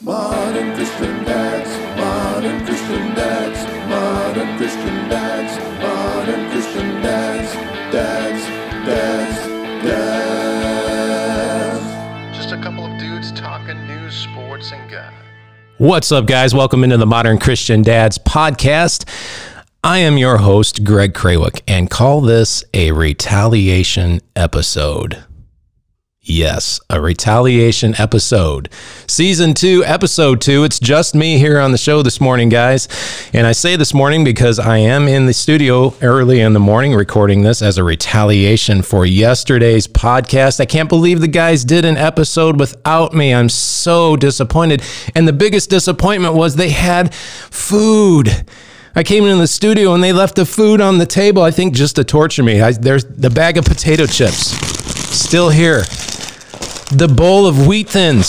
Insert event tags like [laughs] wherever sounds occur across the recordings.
Modern Christian dads, modern Christian dads, modern Christian dads, modern Christian dads, dads, dads, dads. Just a couple of dudes talking news, sports, and God. What's up, guys? Welcome into the Modern Christian Dads podcast. I am your host, Greg Krawick, and call this a retaliation episode. Yes, a retaliation episode. Season two, episode two. It's just me here on the show this morning, guys. And I say this morning because I am in the studio early in the morning recording this as a retaliation for yesterday's podcast. I can't believe the guys did an episode without me. I'm so disappointed. And the biggest disappointment was they had food. I came into the studio and they left the food on the table, I think just to torture me. I, there's the bag of potato chips still here. The bowl of wheat thins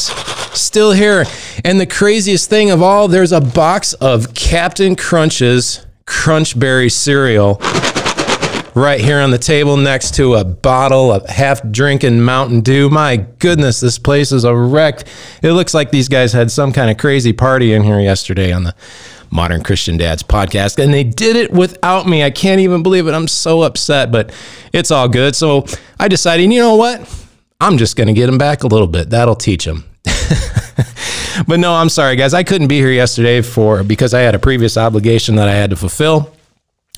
still here. And the craziest thing of all, there's a box of Captain Crunch's Crunchberry cereal right here on the table next to a bottle of half drinking Mountain Dew. My goodness, this place is a wreck. It looks like these guys had some kind of crazy party in here yesterday on the Modern Christian Dads podcast, and they did it without me. I can't even believe it. I'm so upset, but it's all good. So I decided, you know what? I'm just going to get them back a little bit. That'll teach them. [laughs] but no, I'm sorry, guys. I couldn't be here yesterday for because I had a previous obligation that I had to fulfill.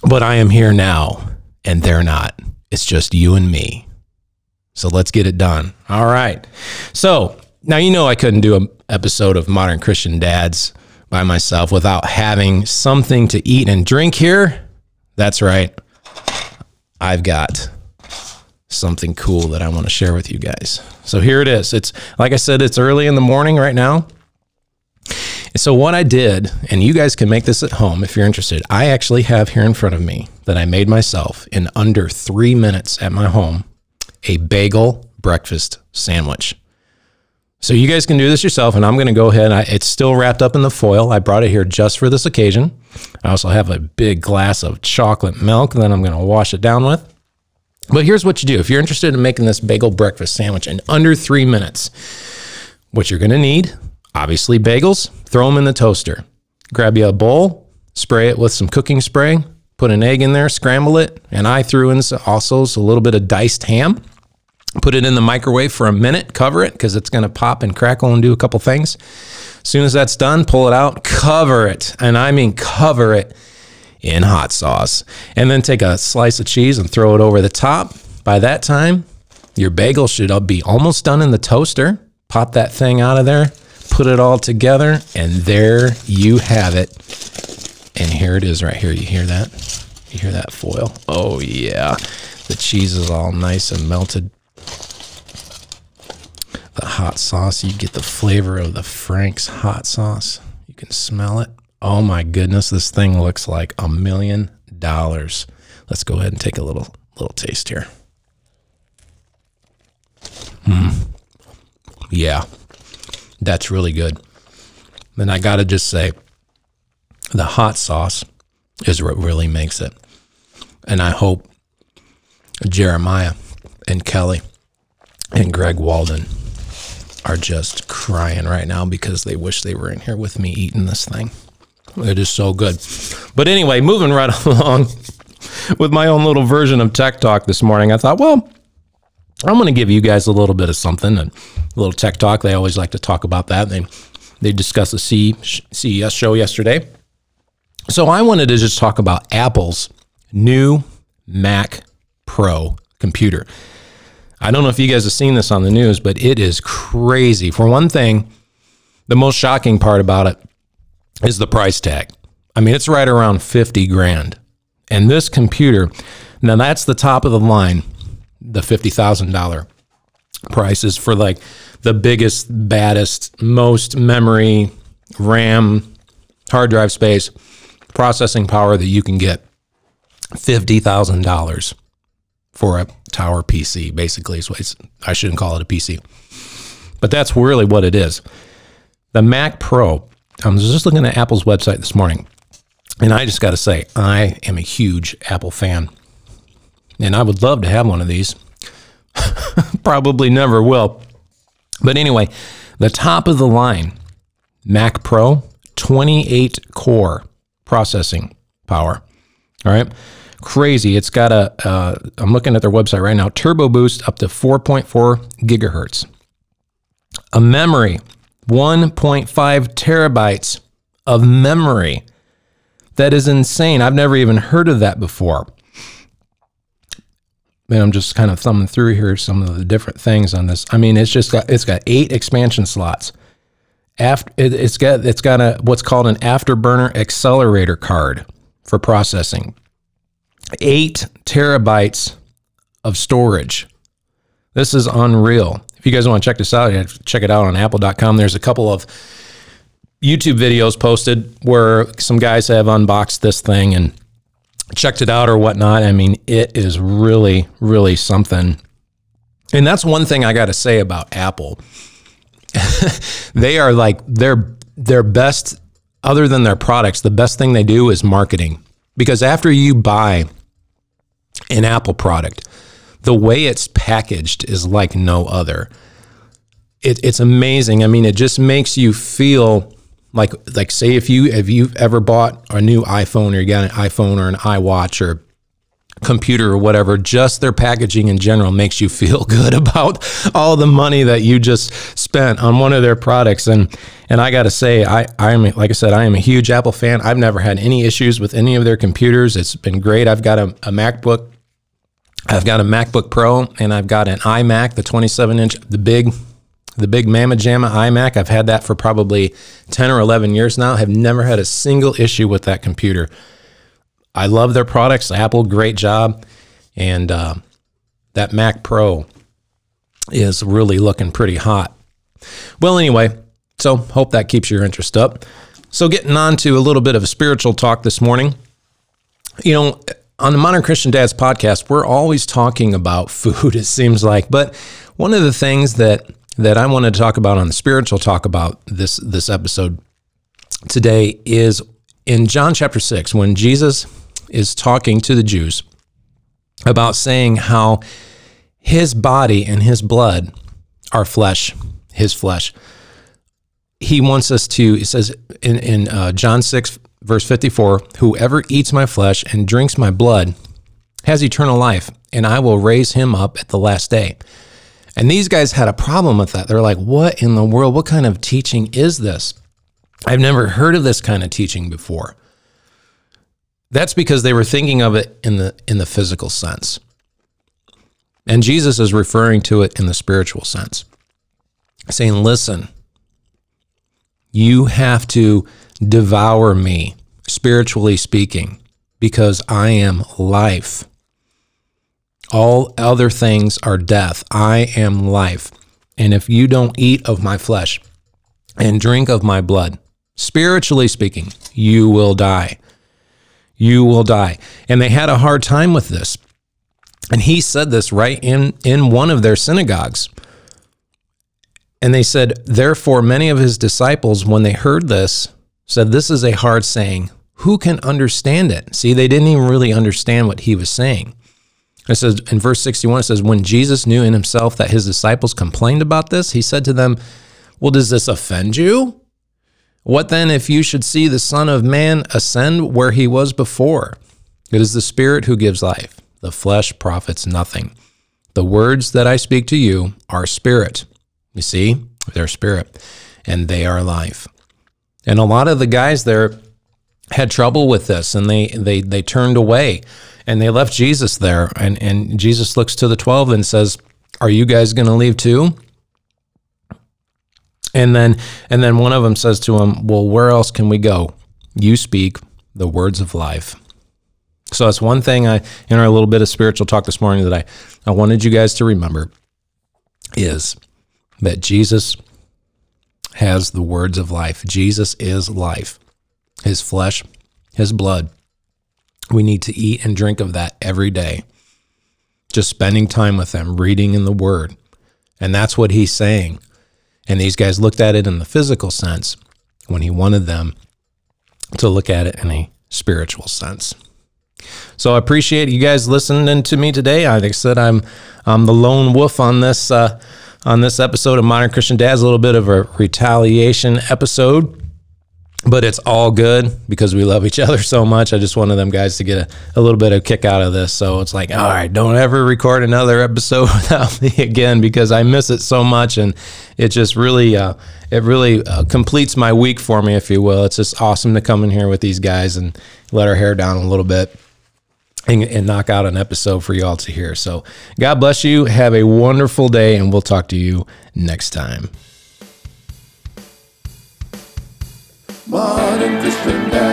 But I am here now, and they're not. It's just you and me. So let's get it done. All right. So now you know I couldn't do an episode of Modern Christian Dads by myself without having something to eat and drink here. That's right. I've got something cool that I want to share with you guys. So here it is. It's like I said, it's early in the morning right now. And So what I did, and you guys can make this at home if you're interested. I actually have here in front of me that I made myself in under three minutes at my home, a bagel breakfast sandwich. So you guys can do this yourself, and I'm going to go ahead. I, it's still wrapped up in the foil. I brought it here just for this occasion. I also have a big glass of chocolate milk that I'm going to wash it down with. But here's what you do if you're interested in making this bagel breakfast sandwich in under three minutes, what you're going to need obviously bagels, throw them in the toaster. Grab you a bowl, spray it with some cooking spray, put an egg in there, scramble it, and I threw in also a little bit of diced ham. Put it in the microwave for a minute, cover it because it's going to pop and crackle and do a couple things. As soon as that's done, pull it out, cover it, and I mean cover it in hot sauce. And then take a slice of cheese and throw it over the top. By that time, your bagel should be almost done in the toaster. Pop that thing out of there, put it all together, and there you have it. And here it is right here. You hear that? You hear that foil? Oh, yeah. The cheese is all nice and melted. The hot sauce, you get the flavor of the Frank's hot sauce. You can smell it. Oh my goodness, this thing looks like a million dollars. Let's go ahead and take a little little taste here. Hmm. Yeah, that's really good. And I got to just say, the hot sauce is what really makes it. And I hope Jeremiah and Kelly and Greg Walden are just crying right now because they wish they were in here with me eating this thing. It is so good. But anyway, moving right [laughs] along with my own little version of Tech Talk this morning, I thought, well, I'm going to give you guys a little bit of something, a little Tech Talk. They always like to talk about that. They they discussed the C, CES show yesterday. So I wanted to just talk about Apple's new Mac Pro computer. I don't know if you guys have seen this on the news, but it is crazy. For one thing, the most shocking part about it is the price tag. I mean, it's right around 50 grand. And this computer, now that's the top of the line, the $50,000 prices for like the biggest, baddest, most memory, RAM, hard drive space, processing power that you can get. $50,000 for a tower PC, basically. So I shouldn't call it a PC. But that's really what it is. The Mac Pro, um, I was just looking at Apple's website this morning, and I just got to say, I am a huge Apple fan. And I would love to have one of these. [laughs] Probably never will. But anyway, the top of the line Mac Pro, 28 core processing power. All right. Crazy. It's got a. Uh, I'm looking at their website right now, turbo boost up to 4.4 gigahertz. A memory, 1.5 terabytes of memory. That is insane. I've never even heard of that before. And I'm just kind of thumbing through here some of the different things on this. I mean, it's just got it's got eight expansion slots. After it, it's got it's got a what's called an afterburner accelerator card for processing. Eight terabytes of storage. This is unreal. If you guys want to check this out, check it out on apple.com. There's a couple of YouTube videos posted where some guys have unboxed this thing and checked it out or whatnot. I mean, it is really, really something. And that's one thing I got to say about Apple. [laughs] they are like their their best other than their products, the best thing they do is marketing. Because after you buy an Apple product, the way it's packaged is like no other. It, it's amazing. I mean, it just makes you feel like like say if you if you've ever bought a new iPhone or you got an iPhone or an iWatch or computer or whatever, just their packaging in general makes you feel [laughs] good about all the money that you just spent on one of their products. And and I got to say, I I'm like I said, I am a huge Apple fan. I've never had any issues with any of their computers. It's been great. I've got a, a MacBook. I've got a MacBook Pro and I've got an iMac, the 27 inch, the big the big Mama Jamma iMac. I've had that for probably 10 or 11 years now. Have never had a single issue with that computer. I love their products. Apple, great job. And uh, that Mac Pro is really looking pretty hot. Well, anyway, so hope that keeps your interest up. So, getting on to a little bit of a spiritual talk this morning. You know, on the Modern Christian Dads podcast, we're always talking about [laughs] food, it seems like. But one of the things that that I wanted to talk about on the spiritual talk about this this episode today is in John chapter 6 when Jesus is talking to the Jews about saying how his body and his blood are flesh, his flesh. He wants us to, he says in, in uh, John 6, verse 54, whoever eats my flesh and drinks my blood has eternal life, and I will raise him up at the last day. And these guys had a problem with that. They're like, what in the world? What kind of teaching is this? I've never heard of this kind of teaching before. That's because they were thinking of it in the in the physical sense. And Jesus is referring to it in the spiritual sense. Saying, "Listen, you have to devour me, spiritually speaking, because I am life. All other things are death. I am life. And if you don't eat of my flesh and drink of my blood, spiritually speaking, you will die. You will die. And they had a hard time with this. And he said this right in, in one of their synagogues. And they said, Therefore, many of his disciples, when they heard this, said, This is a hard saying. Who can understand it? See, they didn't even really understand what he was saying. It says in verse 61, it says, When Jesus knew in himself that his disciples complained about this, he said to them, Well, does this offend you? What then if you should see the Son of Man ascend where he was before? It is the Spirit who gives life, the flesh profits nothing. The words that I speak to you are spirit. You see, they're spirit, and they are life. And a lot of the guys there had trouble with this, and they they they turned away and they left Jesus there. And, and Jesus looks to the 12 and says, Are you guys going to leave too? And then, and then one of them says to him, Well, where else can we go? You speak the words of life. So that's one thing I, in our little bit of spiritual talk this morning that I, I wanted you guys to remember is that Jesus has the words of life. Jesus is life, his flesh, his blood. We need to eat and drink of that every day. Just spending time with them, reading in the Word. And that's what he's saying. And these guys looked at it in the physical sense when he wanted them to look at it in a spiritual sense. So I appreciate you guys listening to me today. Like I said, I'm I'm the lone wolf on this uh, on this episode of Modern Christian Dads, a little bit of a retaliation episode but it's all good because we love each other so much. I just wanted them guys to get a, a little bit of kick out of this. So it's like, all right, don't ever record another episode [laughs] without me again because I miss it so much, and it just really, uh, it really uh, completes my week for me, if you will. It's just awesome to come in here with these guys and let our hair down a little bit. And, and knock out an episode for y'all to hear. So, God bless you. Have a wonderful day, and we'll talk to you next time. Modern Christian dads,